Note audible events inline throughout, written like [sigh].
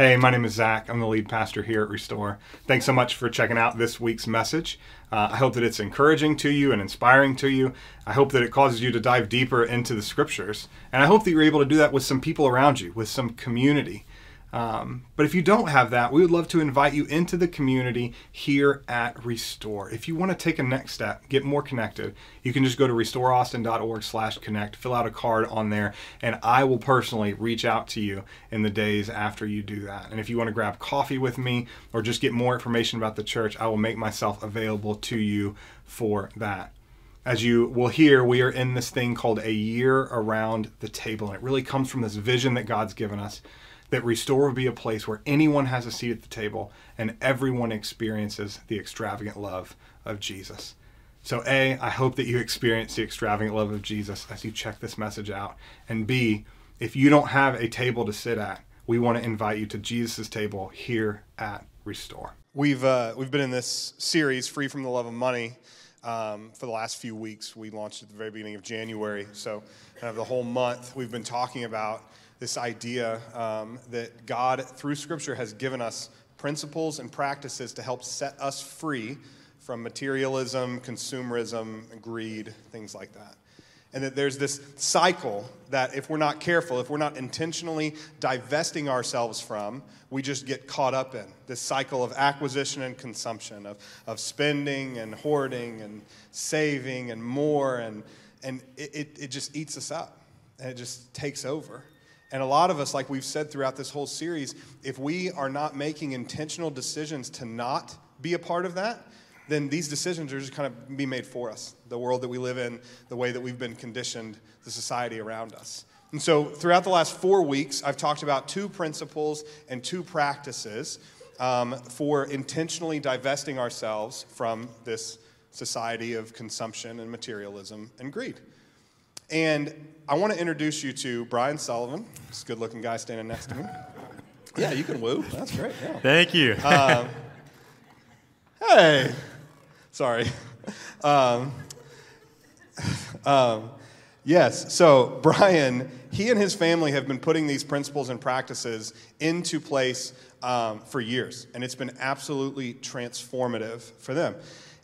Hey, my name is Zach. I'm the lead pastor here at Restore. Thanks so much for checking out this week's message. Uh, I hope that it's encouraging to you and inspiring to you. I hope that it causes you to dive deeper into the scriptures. And I hope that you're able to do that with some people around you, with some community. Um, but if you don't have that, we would love to invite you into the community here at Restore. If you want to take a next step, get more connected, you can just go to restoreaustin.org slash connect, fill out a card on there, and I will personally reach out to you in the days after you do that. And if you want to grab coffee with me or just get more information about the church, I will make myself available to you for that as you will hear, we are in this thing called a year around the table. And it really comes from this vision that God's given us that Restore will be a place where anyone has a seat at the table and everyone experiences the extravagant love of Jesus. So, A, I hope that you experience the extravagant love of Jesus as you check this message out. And B, if you don't have a table to sit at, we want to invite you to Jesus' table here at Restore. We've, uh, we've been in this series, Free from the Love of Money, um, for the last few weeks. We launched at the very beginning of January. So, kind of the whole month, we've been talking about this idea um, that God, through Scripture, has given us principles and practices to help set us free from materialism, consumerism, greed, things like that. And that there's this cycle that if we're not careful, if we're not intentionally divesting ourselves from, we just get caught up in. This cycle of acquisition and consumption, of, of spending and hoarding and saving and more, and, and it, it, it just eats us up. And it just takes over. And a lot of us, like we've said throughout this whole series, if we are not making intentional decisions to not be a part of that, then these decisions are just kind of be made for us. The world that we live in, the way that we've been conditioned, the society around us. And so, throughout the last four weeks, I've talked about two principles and two practices um, for intentionally divesting ourselves from this society of consumption and materialism and greed. And I want to introduce you to Brian Sullivan, this good looking guy standing next to me. Yeah, you can woo. That's great. Yeah. Thank you. Um, hey. Sorry. Um, um, yes, so Brian, he and his family have been putting these principles and practices into place um, for years, and it's been absolutely transformative for them.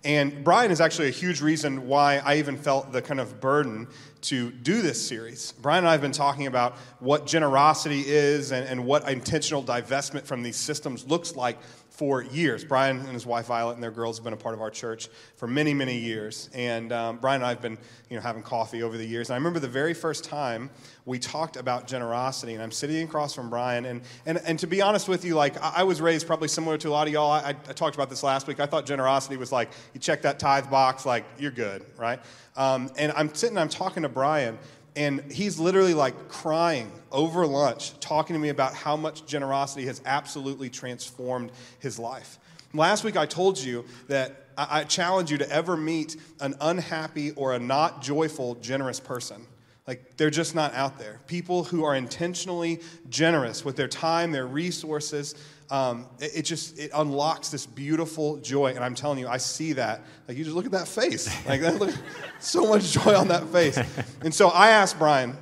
And Brian is actually a huge reason why I even felt the kind of burden to do this series. Brian and I have been talking about what generosity is and, and what intentional divestment from these systems looks like for years. Brian and his wife Violet and their girls have been a part of our church for many, many years. And um, Brian and I have been, you know, having coffee over the years. And I remember the very first time we talked about generosity, and I'm sitting across from Brian. And, and, and to be honest with you, like I, I was raised probably similar to a lot of y'all. I, I, talked about this last week. I thought generosity was like you check that tithe box, like you're good, right? Um, and I'm sitting, I'm talking to Brian, and he's literally like crying over lunch, talking to me about how much generosity has absolutely transformed his life. Last week, I told you that I, challenge you to ever meet an unhappy or a not joyful, generous person. Like, they're just not out there. People who are intentionally generous with their time, their resources, um, it, it, just it unlocks this beautiful joy and i'm telling you i see that. Like you just look at that face. [laughs] Like that look, so much joy on that face. And so i asked brian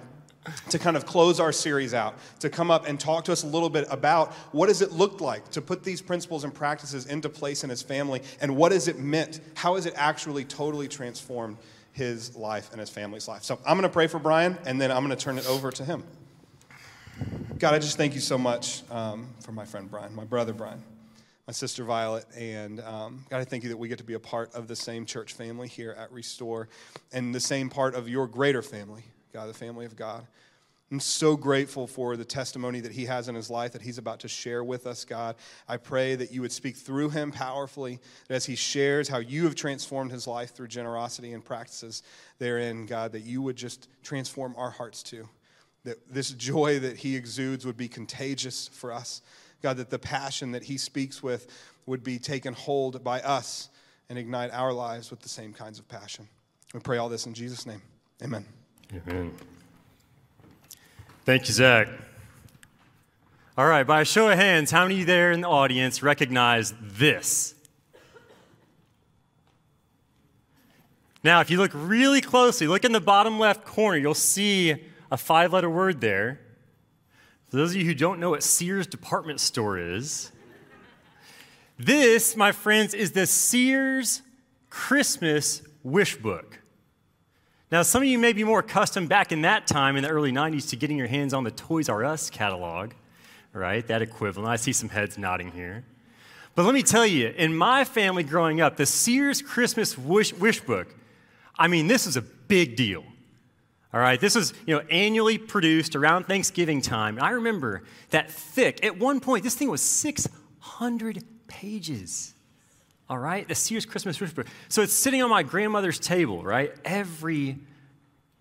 to kind of close our series out to come up and talk to us a little bit about what does it look like to put these principles and practices into place in his family and what has it meant? How has it actually totally transformed his life and his family's life? So i'm going to pray for brian and then i'm going to turn it over to him God, I just thank you so much um, for my friend Brian, my brother Brian, my sister Violet, and um, God, I thank you that we get to be a part of the same church family here at Restore and the same part of your greater family, God, the family of God. I'm so grateful for the testimony that he has in his life that he's about to share with us, God. I pray that you would speak through him powerfully, as he shares how you have transformed his life through generosity and practices therein, God, that you would just transform our hearts too that this joy that he exudes would be contagious for us. God, that the passion that he speaks with would be taken hold by us and ignite our lives with the same kinds of passion. We pray all this in Jesus' name. Amen. Amen. Thank you, Zach. All right, by a show of hands, how many there in the audience recognize this? Now, if you look really closely, look in the bottom left corner, you'll see a five letter word there. For those of you who don't know what Sears department store is, this, my friends, is the Sears Christmas wish book. Now, some of you may be more accustomed back in that time in the early 90s to getting your hands on the Toys R Us catalog, right? That equivalent. I see some heads nodding here. But let me tell you, in my family growing up, the Sears Christmas wish, wish book, I mean, this is a big deal. All right, this was you know annually produced around Thanksgiving time. I remember that thick. At one point, this thing was 600 pages. All right, the Sears Christmas book. So it's sitting on my grandmother's table, right, every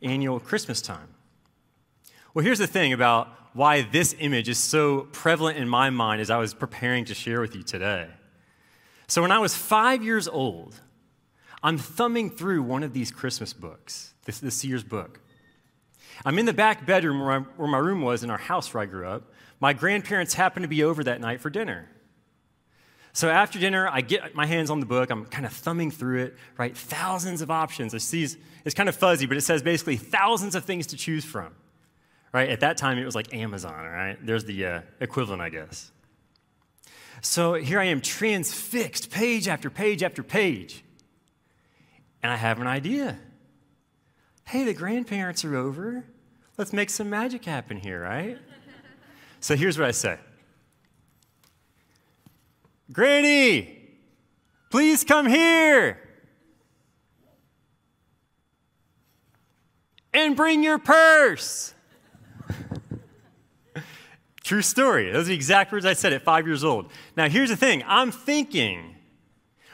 annual Christmas time. Well, here's the thing about why this image is so prevalent in my mind as I was preparing to share with you today. So, when I was five years old, I'm thumbing through one of these Christmas books, this, the Sears book. I'm in the back bedroom where, I, where my room was in our house where I grew up. My grandparents happened to be over that night for dinner. So after dinner, I get my hands on the book. I'm kind of thumbing through it, right? Thousands of options. I see it's kind of fuzzy, but it says basically thousands of things to choose from, right? At that time, it was like Amazon, right? There's the uh, equivalent, I guess. So here I am, transfixed, page after page after page. And I have an idea. Hey, the grandparents are over. Let's make some magic happen here, right? [laughs] so here's what I say Granny, please come here. And bring your purse. [laughs] True story. Those are the exact words I said at five years old. Now, here's the thing I'm thinking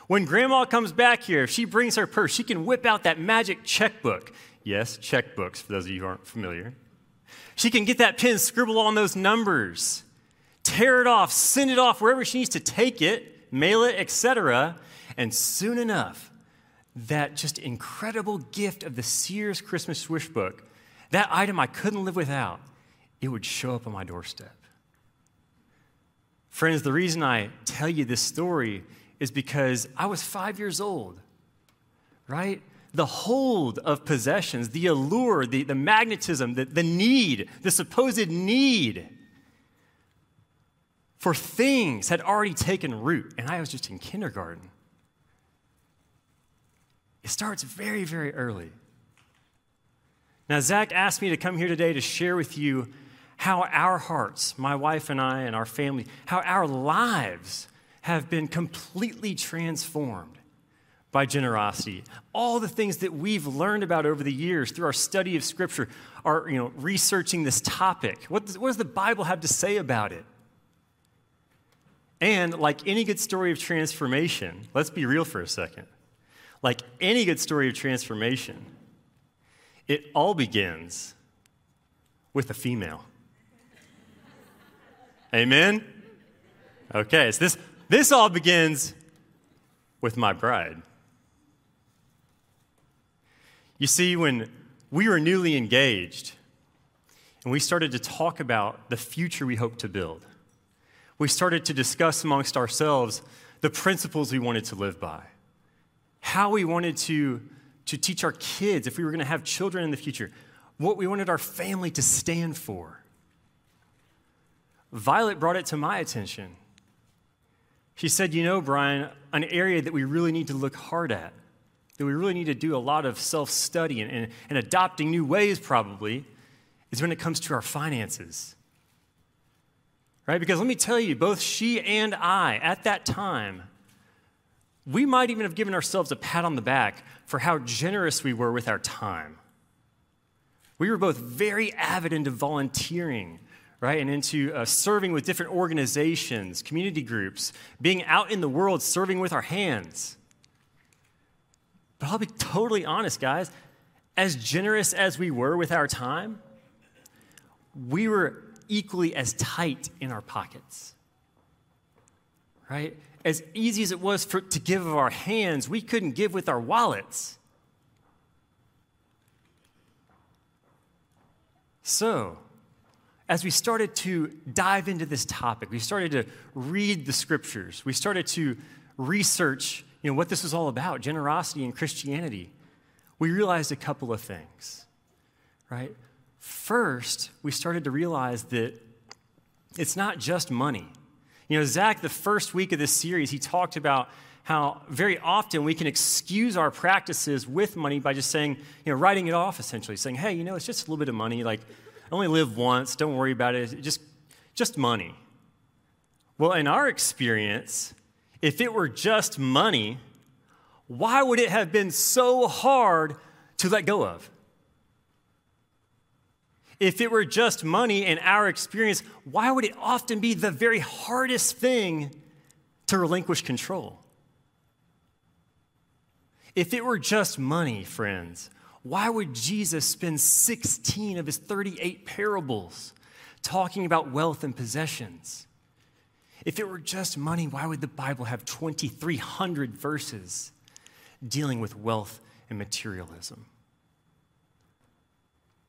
when grandma comes back here, if she brings her purse, she can whip out that magic checkbook. Yes, checkbooks, for those of you who aren't familiar. She can get that pen, scribble on those numbers tear it off, send it off wherever she needs to take it, mail it, etc. And soon enough, that just incredible gift of the Sears Christmas wish book, that item I couldn't live without, it would show up on my doorstep. Friends, the reason I tell you this story is because I was five years old, right? The hold of possessions, the allure, the, the magnetism, the, the need, the supposed need for things had already taken root, and I was just in kindergarten. It starts very, very early. Now, Zach asked me to come here today to share with you how our hearts, my wife and I and our family, how our lives have been completely transformed by generosity. All the things that we've learned about over the years through our study of Scripture, our you know, researching this topic. What does, what does the Bible have to say about it? And like any good story of transformation, let's be real for a second. Like any good story of transformation, it all begins with a female. Amen? Okay, so this, this all begins with my bride. You see, when we were newly engaged and we started to talk about the future we hoped to build, we started to discuss amongst ourselves the principles we wanted to live by, how we wanted to, to teach our kids, if we were going to have children in the future, what we wanted our family to stand for. Violet brought it to my attention. She said, You know, Brian, an area that we really need to look hard at, that we really need to do a lot of self study and, and, and adopting new ways, probably, is when it comes to our finances right? Because let me tell you, both she and I, at that time, we might even have given ourselves a pat on the back for how generous we were with our time. We were both very avid into volunteering, right? And into uh, serving with different organizations, community groups, being out in the world, serving with our hands. But I'll be totally honest, guys. As generous as we were with our time, we were equally as tight in our pockets. Right? As easy as it was for, to give of our hands, we couldn't give with our wallets. So, as we started to dive into this topic, we started to read the scriptures, we started to research you know, what this was all about generosity and Christianity. We realized a couple of things, right? First, we started to realize that It's not just money. You know, Zach, the first week of this series, he talked about how very often we can excuse our practices with money by just saying, you know, writing it off essentially, saying, hey, you know, it's just a little bit of money. Like, I only live once. Don't worry about it. Just, just money. Well, in our experience, if it were just money, why would it have been so hard to let go of? If it were just money in our experience, why would it often be the very hardest thing to relinquish control? If it were just money, friends, why would Jesus spend 16 of his 38 parables talking about wealth and possessions? If it were just money, why would the Bible have 2,300 verses dealing with wealth and materialism?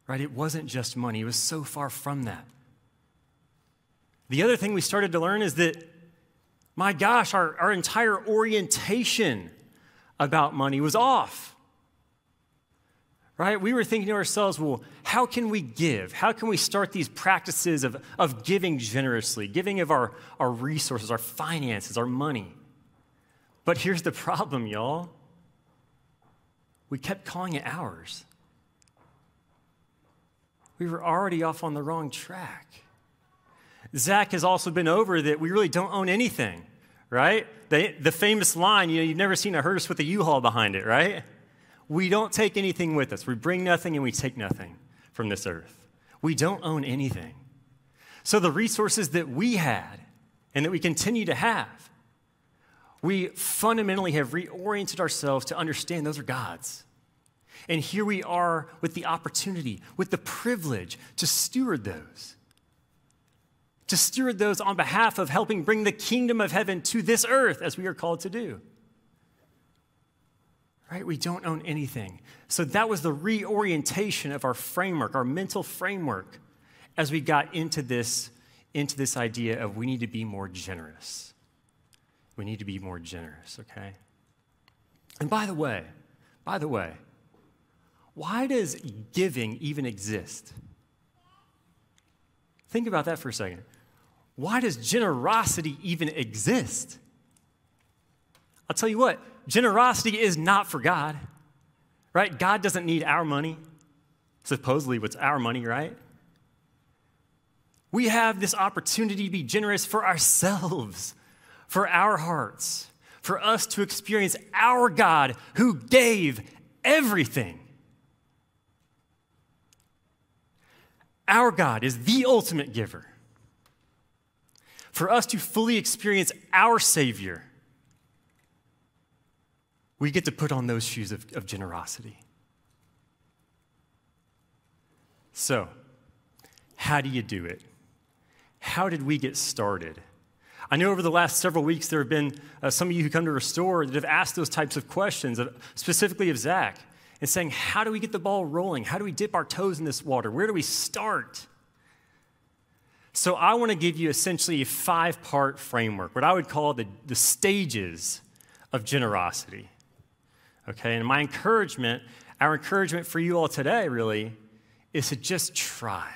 Right? It wasn't just money, it was so far from that. The other thing we started to learn is that, my gosh, our, our entire orientation about money was off. Right? We were thinking to ourselves, well, how can we give? How can we start these practices of, of giving generously, giving of our, our resources, our finances, our money? But here's the problem, y'all. We kept calling it ours. We were already off on the wrong track. Zach has also been over that we really don't own anything right? The, the famous line, you know, you've never seen a hearse with a U-Haul behind it, right? We don't take anything with us. We bring nothing and we take nothing from this earth. We don't own anything. So the resources that we had and that we continue to have, we fundamentally have reoriented ourselves to understand those are God's. And here we are with the opportunity, with the privilege to steward those to steward those on behalf of helping bring the kingdom of heaven to this earth as we are called to do. Right? We don't own anything. So that was the reorientation of our framework, our mental framework, as we got into this, into this idea of we need to be more generous. We need to be more generous, okay? And by the way, by the way, why does giving even exist? Think about that for a second why does generosity even exist? I'll tell you what, generosity is not for God, right? God doesn't need our money. Supposedly, what's our money, right? We have this opportunity to be generous for ourselves, for our hearts, for us to experience our God who gave everything. Our God is the ultimate giver for us to fully experience our Savior, we get to put on those shoes of, of generosity. So, how do you do it? How did we get started? I know over the last several weeks there have been uh, some of you who come to Restore that have asked those types of questions, of, specifically of Zach, and saying, How do we get the ball rolling? How do we dip our toes in this water? Where do we start? So, I want to give you essentially a five part framework, what I would call the, the stages of generosity. Okay, and my encouragement, our encouragement for you all today really, is to just try.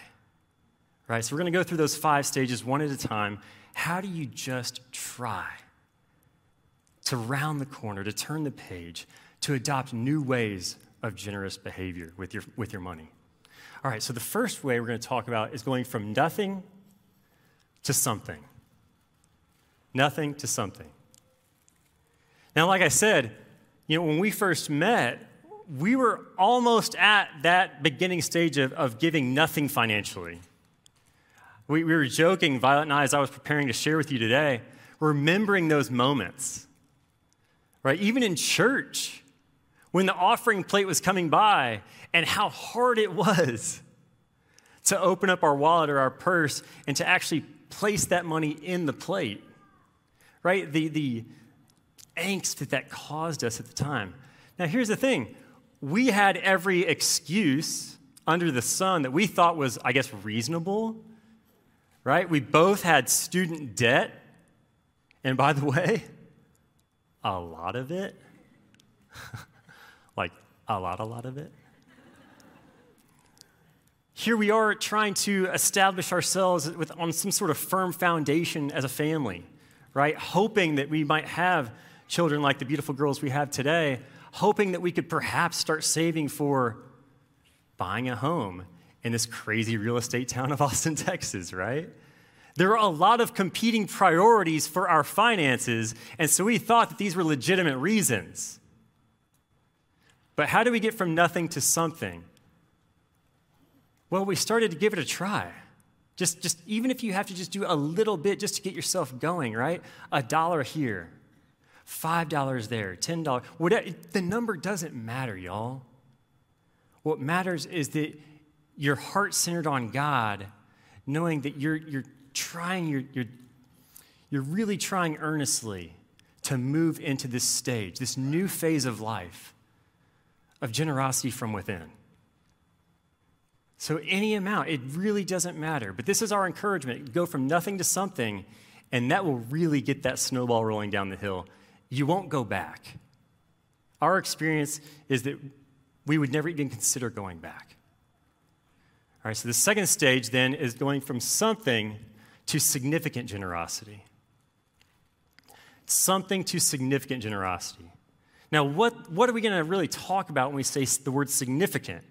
Right? So, we're going to go through those five stages one at a time. How do you just try to round the corner, to turn the page, to adopt new ways of generous behavior with your, with your money? All right, so the first way we're going to talk about is going from nothing to something. Nothing to something. Now, like I said, you know, when we first met, we were almost at that beginning stage of, of giving nothing financially. We, we were joking, Violet and I, as I was preparing to share with you today, remembering those moments. Right? Even in church, when the offering plate was coming by, and how hard it was [laughs] to open up our wallet or our purse and to actually place that money in the plate, right? The, the angst that that caused us at the time. Now, here's the thing we had every excuse under the sun that we thought was, I guess, reasonable, right? We both had student debt. And by the [laughs] way, a lot of it, [laughs] like a lot, a lot of it. here we are trying to establish ourselves with, on some sort of firm foundation as a family, right? Hoping that we might have children like the beautiful girls we have today, hoping that we could perhaps start saving for buying a home in this crazy real estate town of [laughs] Austin, Texas, right? There are a lot of competing priorities for our finances, and so we thought that these were legitimate reasons. But how do we get from nothing to something? Well, we started to give it a try. Just, just even if you have to just do a little bit just to get yourself going, right? A dollar here, five dollars there, ten dollars. Whatever. The number doesn't matter, y'all. What matters is that your heart centered on God, knowing that you're, you're trying, you're, you're, you're really trying earnestly to move into this stage, this new phase of life of generosity from within. So, any amount, it really doesn't matter. But this is our encouragement go from nothing to something, and that will really get that snowball rolling down the hill. You won't go back. Our experience is that we would never even consider going back. All right, so the second stage then is going from something to significant generosity. Something to significant generosity. Now, what, what are we going to really talk about when we say the word significant?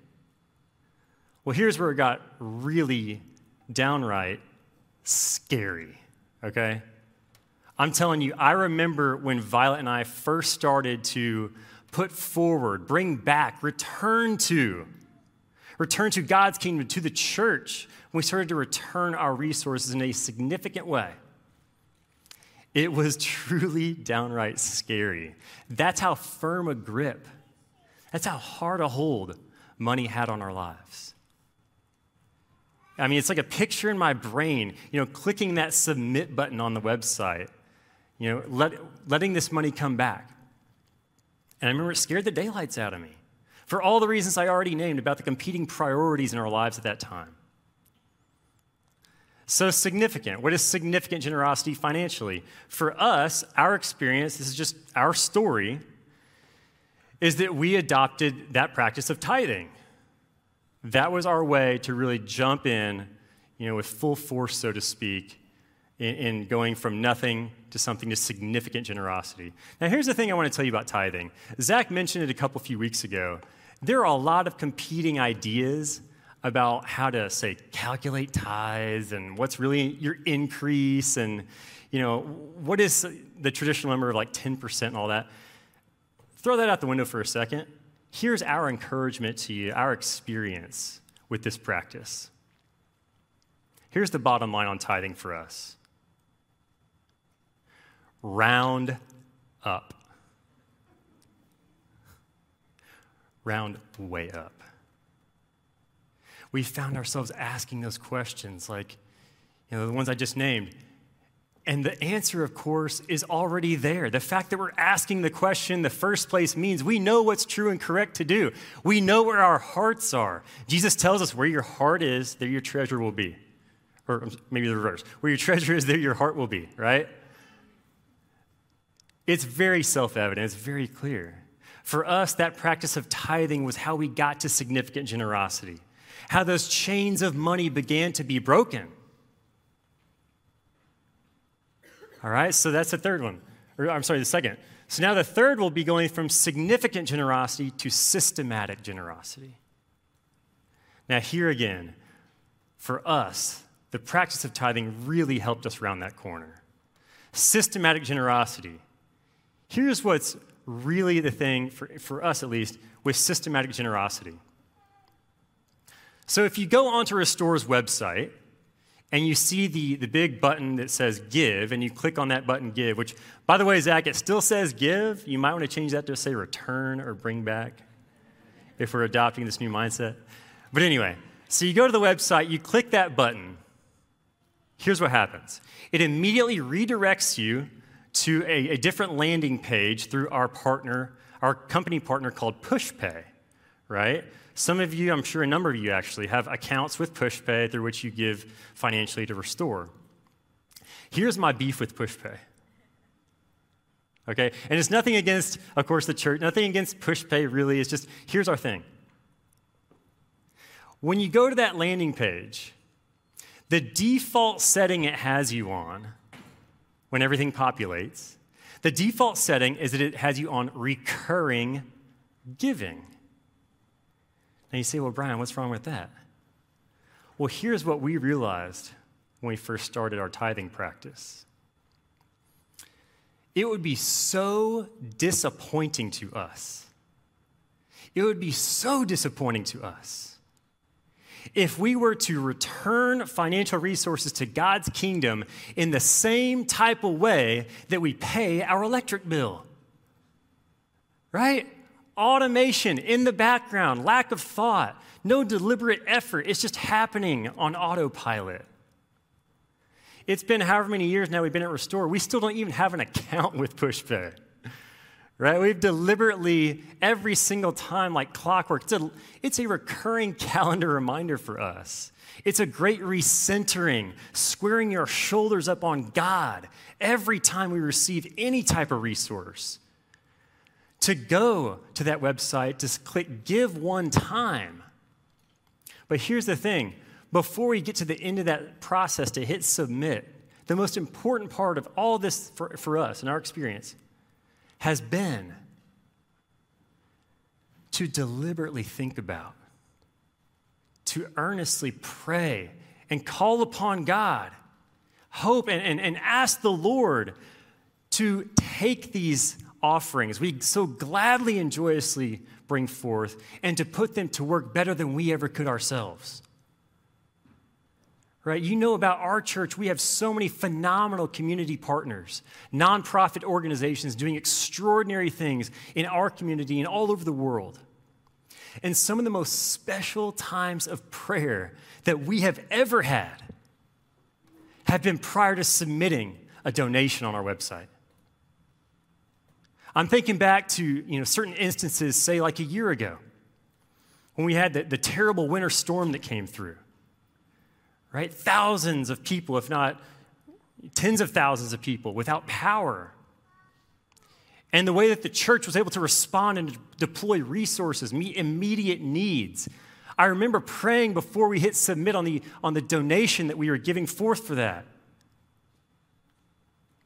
Well, here's where it got really downright scary, okay? I'm telling you, I remember when Violet and I first started to put forward, bring back, return to return to God's kingdom, to the church, we started to return our resources in a significant way. It was truly downright scary. That's how firm a grip, that's how hard a hold money had on our lives. I mean, it's like a picture in my brain, you know, clicking that submit button on the website, you know, let, letting this money come back. And I remember it scared the daylights out of me for all the reasons I already named about the competing priorities in our lives at that time. So, significant. What is significant generosity financially? For us, our experience, this is just our story, is that we adopted that practice of tithing. That was our way to really jump in, you know, with full force, so to speak, in, in going from nothing to something to significant generosity. Now, here's the thing I want to tell you about tithing. Zach mentioned it a couple few weeks ago. There are a lot of competing ideas about how to say calculate tithes and what's really your increase and you know what is the traditional number of like 10% and all that throw that out the window for a second here's our encouragement to you our experience with this practice here's the bottom line on tithing for us round up. Round way up. We found ourselves asking those questions, like, you know, the ones I just named. And the answer, of course, is already there. The fact that we're asking the question in the first place means we know what's true and correct to do. We know where our hearts are. Jesus tells us where your heart is, there your treasure will be. Or maybe the reverse. Where your treasure is, there your heart will be, right? It's very self evident, it's very clear. For us, that practice of tithing was how we got to significant generosity, how those chains of money began to be broken. All right, so that's the third one. Or, I'm sorry, the second. So now the third will be going from significant generosity to systematic generosity. Now, here again, for us, the practice of tithing really helped us round that corner. Systematic generosity Here's what's really the thing, for, for us at least, with systematic generosity. So if you go onto Restore's website and you see the, the big button that says give, and you click on that button give, which, by the way, Zach, it still says give. You might want to change that to say return or bring back if we're adopting this new mindset. But anyway, so you go to the website, you click that button. Here's what happens it immediately redirects you to a, a different landing page through our partner, our company partner called PushPay, right? Some of you, I'm sure a number of you actually, have accounts with PushPay through which you give financially to Restore. Here's my beef with PushPay. Okay? And it's nothing against, of course, the church, nothing against PushPay really. It's just, here's our thing. when you go to that landing page, the default setting it has you on when everything populates, the default setting is that it has you on recurring giving. Now you say, well, Brian, what's wrong with that? Well, here's what we realized when we first started our tithing practice it would be so disappointing to us. It would be so disappointing to us if we were to return financial resources to God's kingdom in the same type of way that we pay our electric bill. Right? Automation in the background, lack of thought, no deliberate effort. It's just happening on autopilot. It's been however many years now we've been at Restore. We still don't even have an account [laughs] with PushPay. Right? We've deliberately, every single time, like clockwork, it's a, it's a recurring [laughs] calendar reminder for us. It's a great recentering, squaring your shoulders up on God every time we receive any type of resource. To go to that website, just click give one time. But here's the thing before we get to the end of that process to hit submit, the most important part of all this for, for us in our experience has been to deliberately think about, to earnestly pray and call upon God, hope, and, and, and ask the Lord to take these offerings. We so gladly and joyously bring forth and to put them to work better than we ever could ourselves right? You know about our church, we have so many phenomenal community partners, nonprofit organizations doing extraordinary things in our community and all over the world. And some of the most special times of prayer that we have ever had have been prior to submitting a donation on our website. I'm thinking back to you know, certain instances, say like a year ago, when we had the, the terrible winter storm that came through right? Thousands of people, if not tens of thousands of people, without power. And the way that the church was able to respond and deploy resources, meet immediate needs. I remember praying before we hit submit on the, on the donation that we were giving forth for that.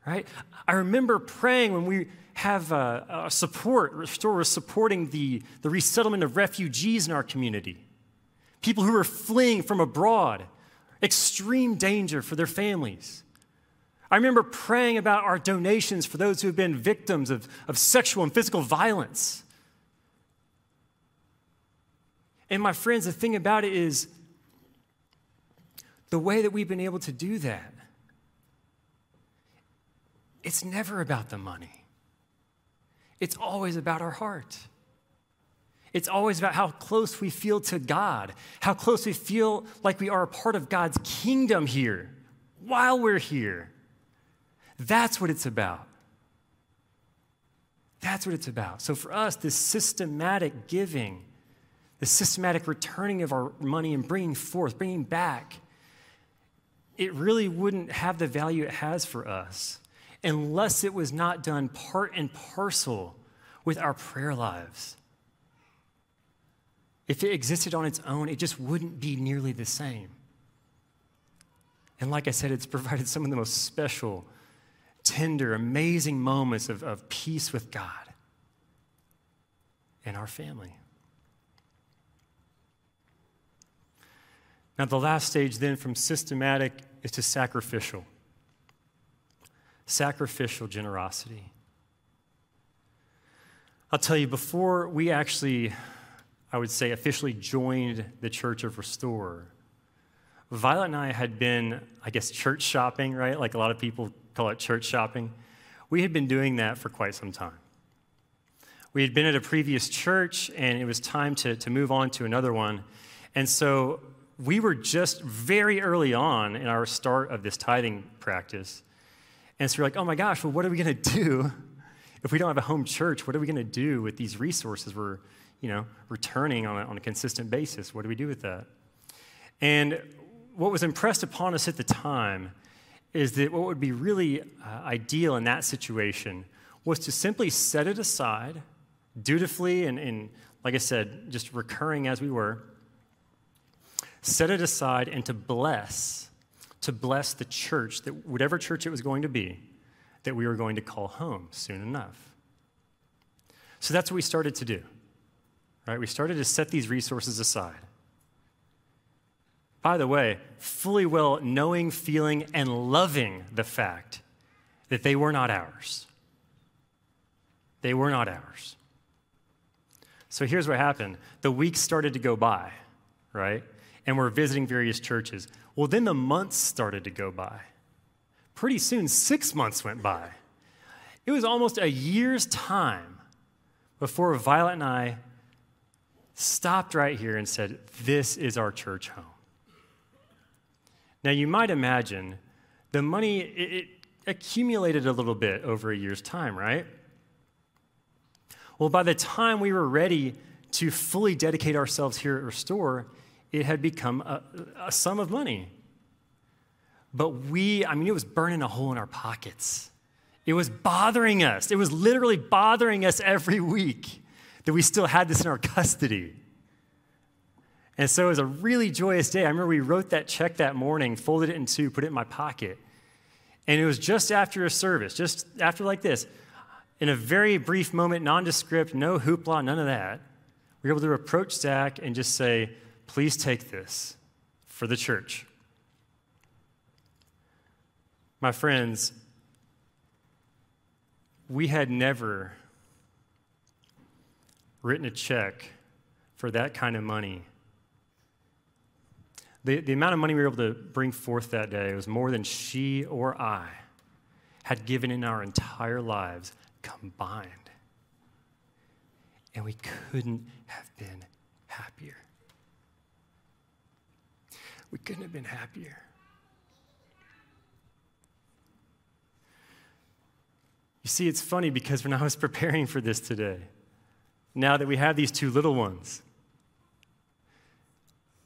Right? I remember praying when we have a, a support, Restore was supporting the, the resettlement of refugees in our community, people who were fleeing from abroad extreme danger for their families. I remember praying about our donations for those who have been victims of, of sexual and physical violence. And my friends, the thing about it is the way that we've been able to do that, it's never about the money, it's always about our heart. It's always about how close we feel to God, how close we feel like we are a part of God's kingdom here while we're here. That's what it's about. That's what it's about. So for us, this systematic giving, the systematic returning of our money and bringing forth, bringing back, it really wouldn't have the value it has for us unless it was not done part and parcel with our prayer lives if it existed on its own, it just wouldn't be nearly the same. And like I said, it's [laughs] provided some of the most special, tender, amazing moments of, of peace with God and our family. Now, the last stage then from systematic is to sacrificial. Sacrificial generosity. I'll tell you, before we actually I would say, officially joined the Church of Restore, Violet and I had been, I guess, church shopping, right? Like a lot of people call it church shopping. We had been doing that for quite some time. We had been at a previous church, and it was time to, to move on to another one. And so we were just very early on in our start of this tithing practice. And so we're like, oh my gosh, well, what are we going [laughs] to do if we don't have a home church? What are we going to do with these resources we're you know, returning on a, on a consistent basis. What do we do with that? And what was impressed upon us at the time is that what would be really uh, ideal in that situation was to simply set it aside dutifully and, and, like I said, just recurring as we were, set it aside and to bless, to bless the church, that whatever church it was going to be, that we were going to call home soon enough. So that's what we started to do. Right? We started to set these resources aside. By the way, fully well knowing, feeling, and loving the fact that they were not ours. They were not ours. So here's what happened the weeks started to go by, right? And we're visiting various churches. Well, then the months started to go by. Pretty soon, six months went by. It was almost a year's time before Violet and I stopped right here and said, This is our church home. Now, you might imagine the money, it, it accumulated a little bit over a year's time, right? Well, by the time we were ready to fully dedicate ourselves here at Restore, it had become a, a sum of money. But we, I mean, it was burning a hole in our pockets. It was bothering us. It was literally bothering us every week that we still had this in our custody. And so it was a really joyous day. I remember we wrote that check that morning, folded it in two, put it in my pocket. And it was just after a service, just after like this in a very brief moment, nondescript, no hoopla, none of that, we were able to approach Zach and just say, please take this for the church. My friends, we had never written a check for that kind of money. The, the amount of money we were able to bring forth that day was more than she or I had given in our entire lives combined. And we couldn't have been happier. We couldn't have been happier. You see, it's funny because when I was [laughs] preparing for this today, now that we have these two little ones,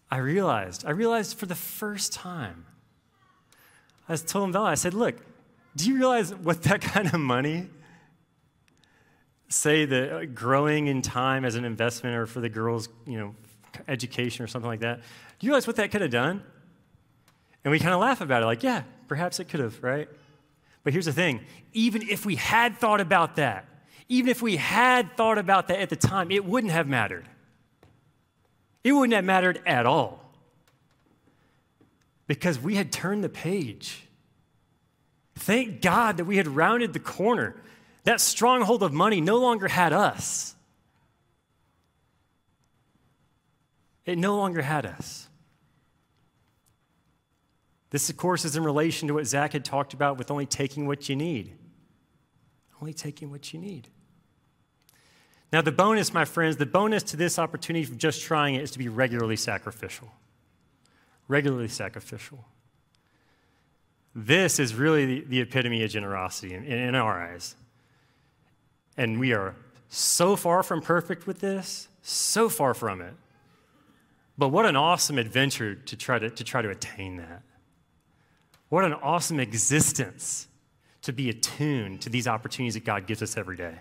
I realized, I realized for the first time, I was telling Bella, I said, look, do you realize what that [laughs] kind of money say that uh, growing in time as an investment or for the girls, you know, education or something like that, do you realize what that could have done? And we kind of laugh about it, like, yeah, perhaps it could have, right? But here's the thing even if we had thought about that, even if we had thought about that at the time, it wouldn't have mattered. It wouldn't have mattered at all. Because we had turned the page. Thank God that we had rounded the corner. That stronghold of money no longer had us. It no longer had us. This, of course, is in relation to what Zach had talked about with only taking what you need. Only taking what you need. Now, the bonus, my friends, the bonus to this opportunity of just trying it is to be regularly sacrificial. Regularly sacrificial. This is really the, the epitome of generosity in, in our eyes. And we are so far from perfect with this, so far from it. But what an awesome adventure to try to, to try to attain that. What an awesome existence to be attuned to these opportunities that God gives us every day.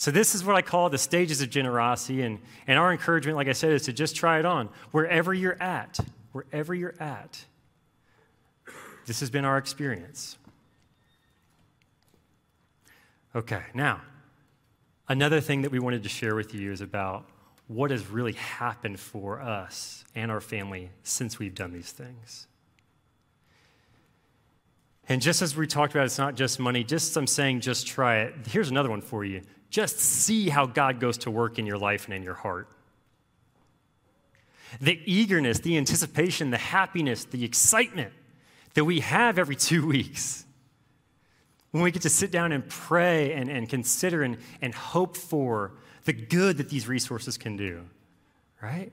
So, this is what I call the stages of generosity. And, and our encouragement, like I said, is to just try it on wherever you're at. Wherever you're at. This has been our experience. Okay, now, another thing that we wanted to share with you is about what has really happened for us and our family since we've done these things. And just as we talked about, it's not just money, just I'm saying just try it. Here's another one for you. Just see how God goes to work in your life and in your heart. The eagerness, the anticipation, the happiness, the excitement that we have every [laughs] two weeks when we get to sit down and pray and, and consider and, and hope for the good that these resources can do, right?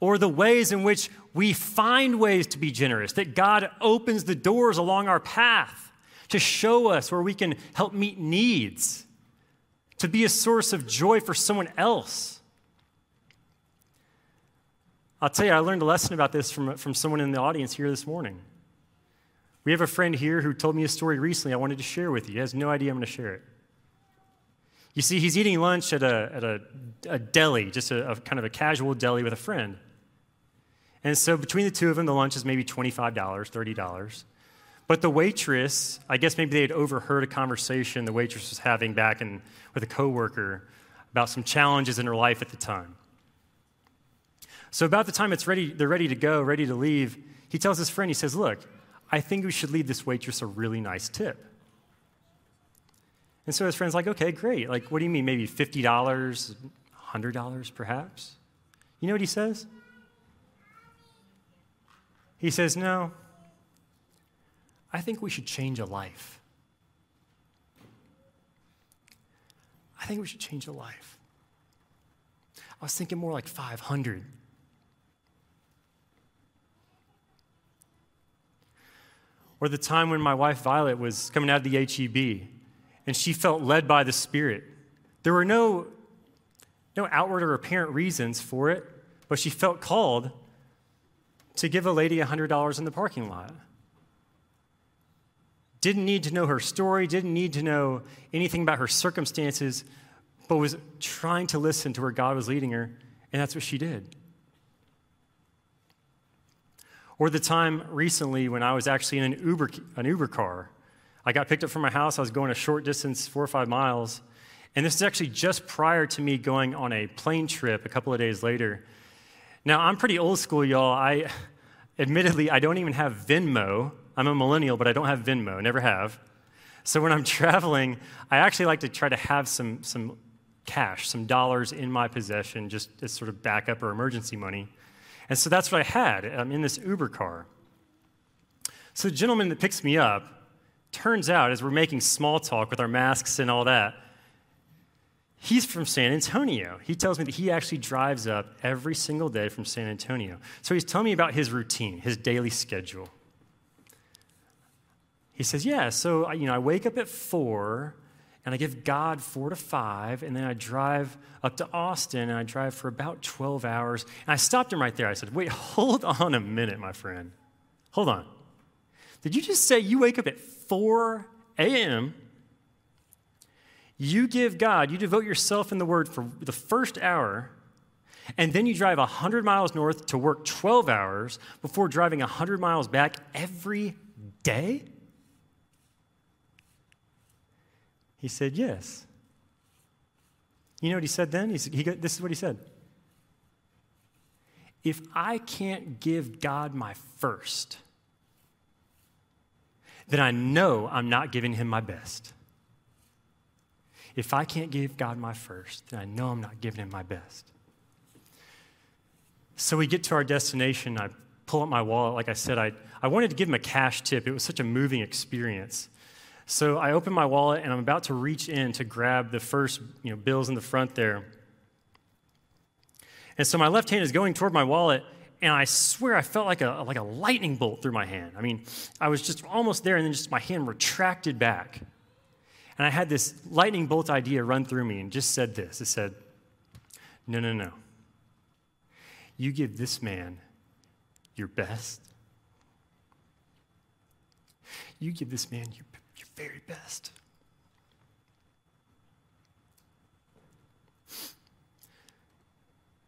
Or the ways in which we find ways to be generous, that God opens the doors along our path to show us where we can help meet needs, to be a source of joy for someone else. I'll tell you, I learned a lesson about this from, from someone in the audience here this morning. We have a friend here who told me a story recently I wanted to share with you. He has no idea I'm going to share it. You see, he's eating lunch at a, at a, a deli, just a, a kind of a casual deli with a friend. And so between the two of them, the lunch is maybe $25, $30. But the waitress, I guess maybe they had overheard a conversation the waitress was having back in, with a coworker about some challenges in her life at the time. So about the time it's ready, they're ready to go, ready to leave, he tells his friend, he says, Look, I think we should leave this waitress a really nice tip. And so his friend's like, okay, great. Like, what do you mean? Maybe $50, $100 perhaps? You know what he says? He says, no, I think we should change a life. I think we should change a life. I was thinking more like 500. Or the time when my wife Violet was coming out of the HEB and she felt led by the Spirit. There were no, no outward or apparent reasons for it, but she felt called to give a lady $100 in the parking lot. Didn't need to know her story, didn't need to know anything about her circumstances, but was trying to listen to where God was leading her, and that's what she did. Or the time recently when I was actually in an Uber, an Uber car I got picked up from my house. I was going a short distance, four or five miles. And this is actually just prior to me going on a plane trip a couple of days later. Now, I'm pretty old school, y'all. I, admittedly, I don't even have Venmo. I'm a millennial, but I don't have Venmo, never have. So when I'm [laughs] traveling, I actually like to try to have some, some cash, some dollars in my possession, just as sort of backup or emergency money. And so that's what I had. I'm in this Uber car. So the gentleman that picks me up, Turns out, as we're making small talk with our masks and all that, he's from San Antonio. He tells me that he actually drives up every single day from San Antonio. So he's telling me about his routine, his daily schedule. He says, Yeah, so you know, I wake up at four and I give God four to five, and then I drive up to Austin and I drive for about 12 hours. And I stopped him right there. I said, Wait, [laughs] hold on a minute, my friend. Hold on. Did you just say you wake up at 4 a.m., you give God, you devote yourself in the Word for the first hour, and then you drive 100 miles north to work 12 hours before driving 100 miles back every day? He said, Yes. You know what he said then? He, he, this is what he said. If I can't give God my first, then I know I'm not giving him my best. If I can't give God my first, then I know I'm not giving him my best. So we get to our destination. I pull up my wallet. Like I said, I, I wanted to give him a cash tip. It was such a moving experience. So I open my wallet and I'm about to reach in to grab the first you know, bills in the front there. And so my left hand is going toward my wallet, and I swear I felt like a, like a lightning bolt through my hand. I mean, I was just almost there, and then just my hand retracted back. And I had this lightning bolt idea run through me and just said this it said, No, no, no. You give this man your best. You give this man your, your very best.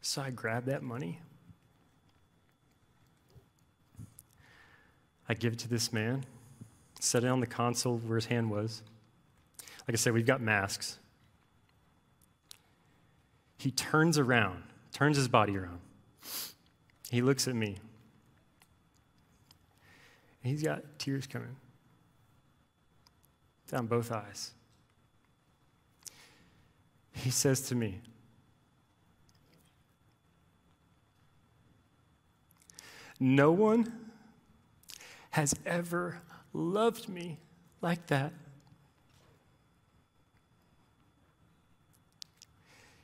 So I grabbed that money I give it to this man, set it on the console where his hand was. Like I said, we've got masks. He turns around, turns his body around. He looks at me. And He's got tears coming down both eyes. He says to me, No one has ever loved me like that.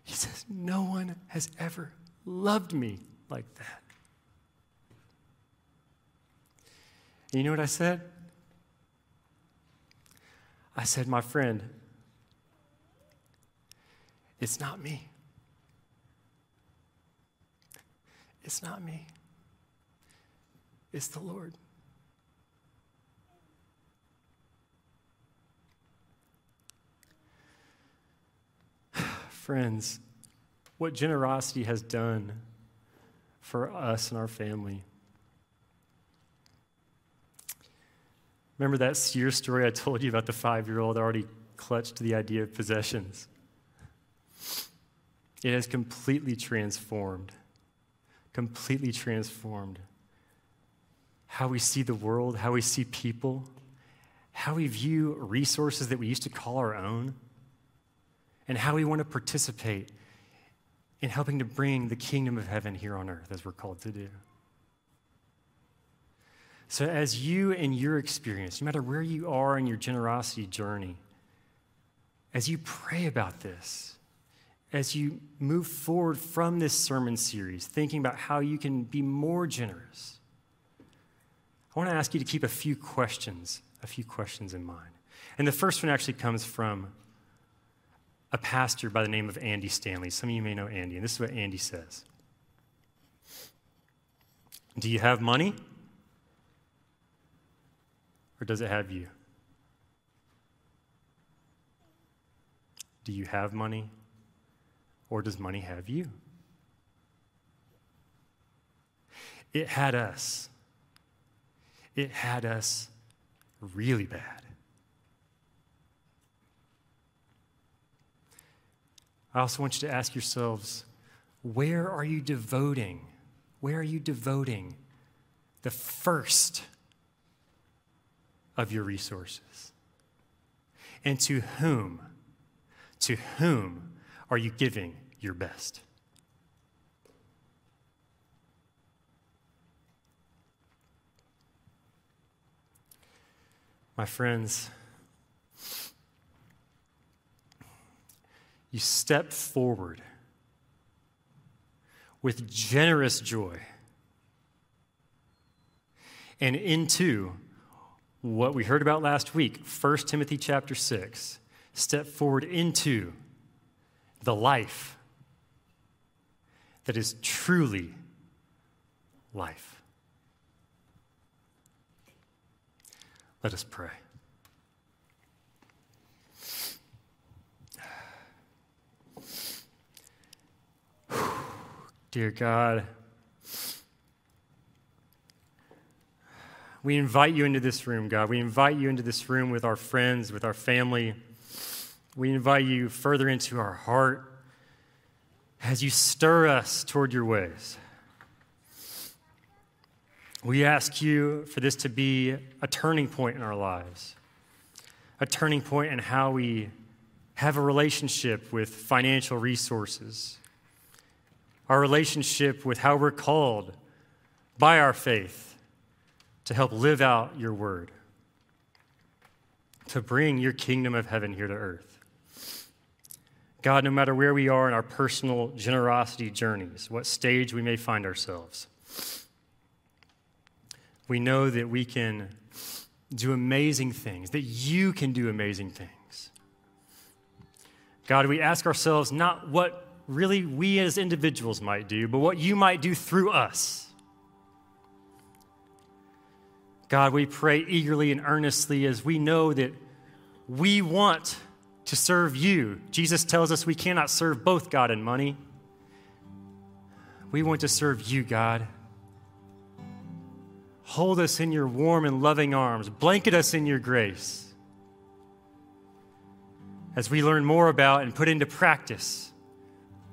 He says, No one has ever loved me like that. And you know what I said? I said, My friend, it's not me. It's not me. It's the Lord. Friends, what generosity has done for us and our family. Remember that Sears story I told you about the five year old already clutched to the idea of possessions? It has completely transformed, completely transformed how we see the world, how we see people, how we view resources that we used to call our own, and how we want to participate in helping to bring the kingdom of heaven here on earth as we're called to do. So, as you and your experience, no matter where you are in your generosity journey, as you pray about this, as you move forward from this sermon series, thinking about how you can be more generous, I want to ask you to keep a few questions, a few questions in mind. And the first one actually comes from a pastor by the name of Andy Stanley. Some of you may know Andy, and this is what Andy says Do you have money? Or does it have you? Do you have money? Or does money have you? It had us. It had us really bad. I also want you to ask yourselves where are you devoting? Where are you devoting the first of your resources? And to whom, to whom are you giving your best? My friends, you step forward with generous joy and into what we heard about last week 1 timothy chapter 6 step forward into the life that is truly life. Let us pray Dear God, we invite you into this room, God. We invite you into this room with our friends, with our family. We invite you further into our heart as you stir us toward your ways. We ask you for this to be a turning point in our lives, a turning point in how we have a relationship with financial resources, our relationship with how we're called by our faith to help live out your word, to bring your kingdom of heaven here to earth. God, no matter where we are in our personal generosity journeys, what stage we may find ourselves, we know that we can do amazing things, that you can do amazing things. God, we ask ourselves not what really we as individuals might do, but what you might do through us. God, we pray eagerly and earnestly as we know that we want to serve you. Jesus tells us we cannot serve both God and money. We want to serve you, God. Hold us in your warm and loving arms, blanket us in your grace as we learn more about and put into practice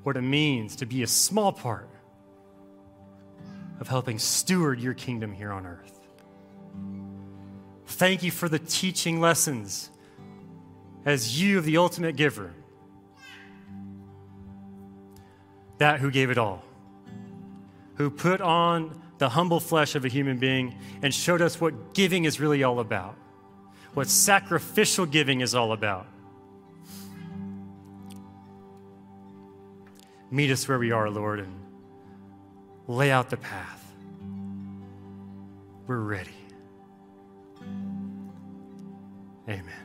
what it means to be a small part of helping steward your kingdom here on earth. Thank you for the teaching lessons as you, the ultimate giver, that who gave it all, who put on the humble flesh of a human being and showed us what giving is really all about, what sacrificial giving is all about. Meet us where we are, Lord, and lay out the path. We're ready. Amen.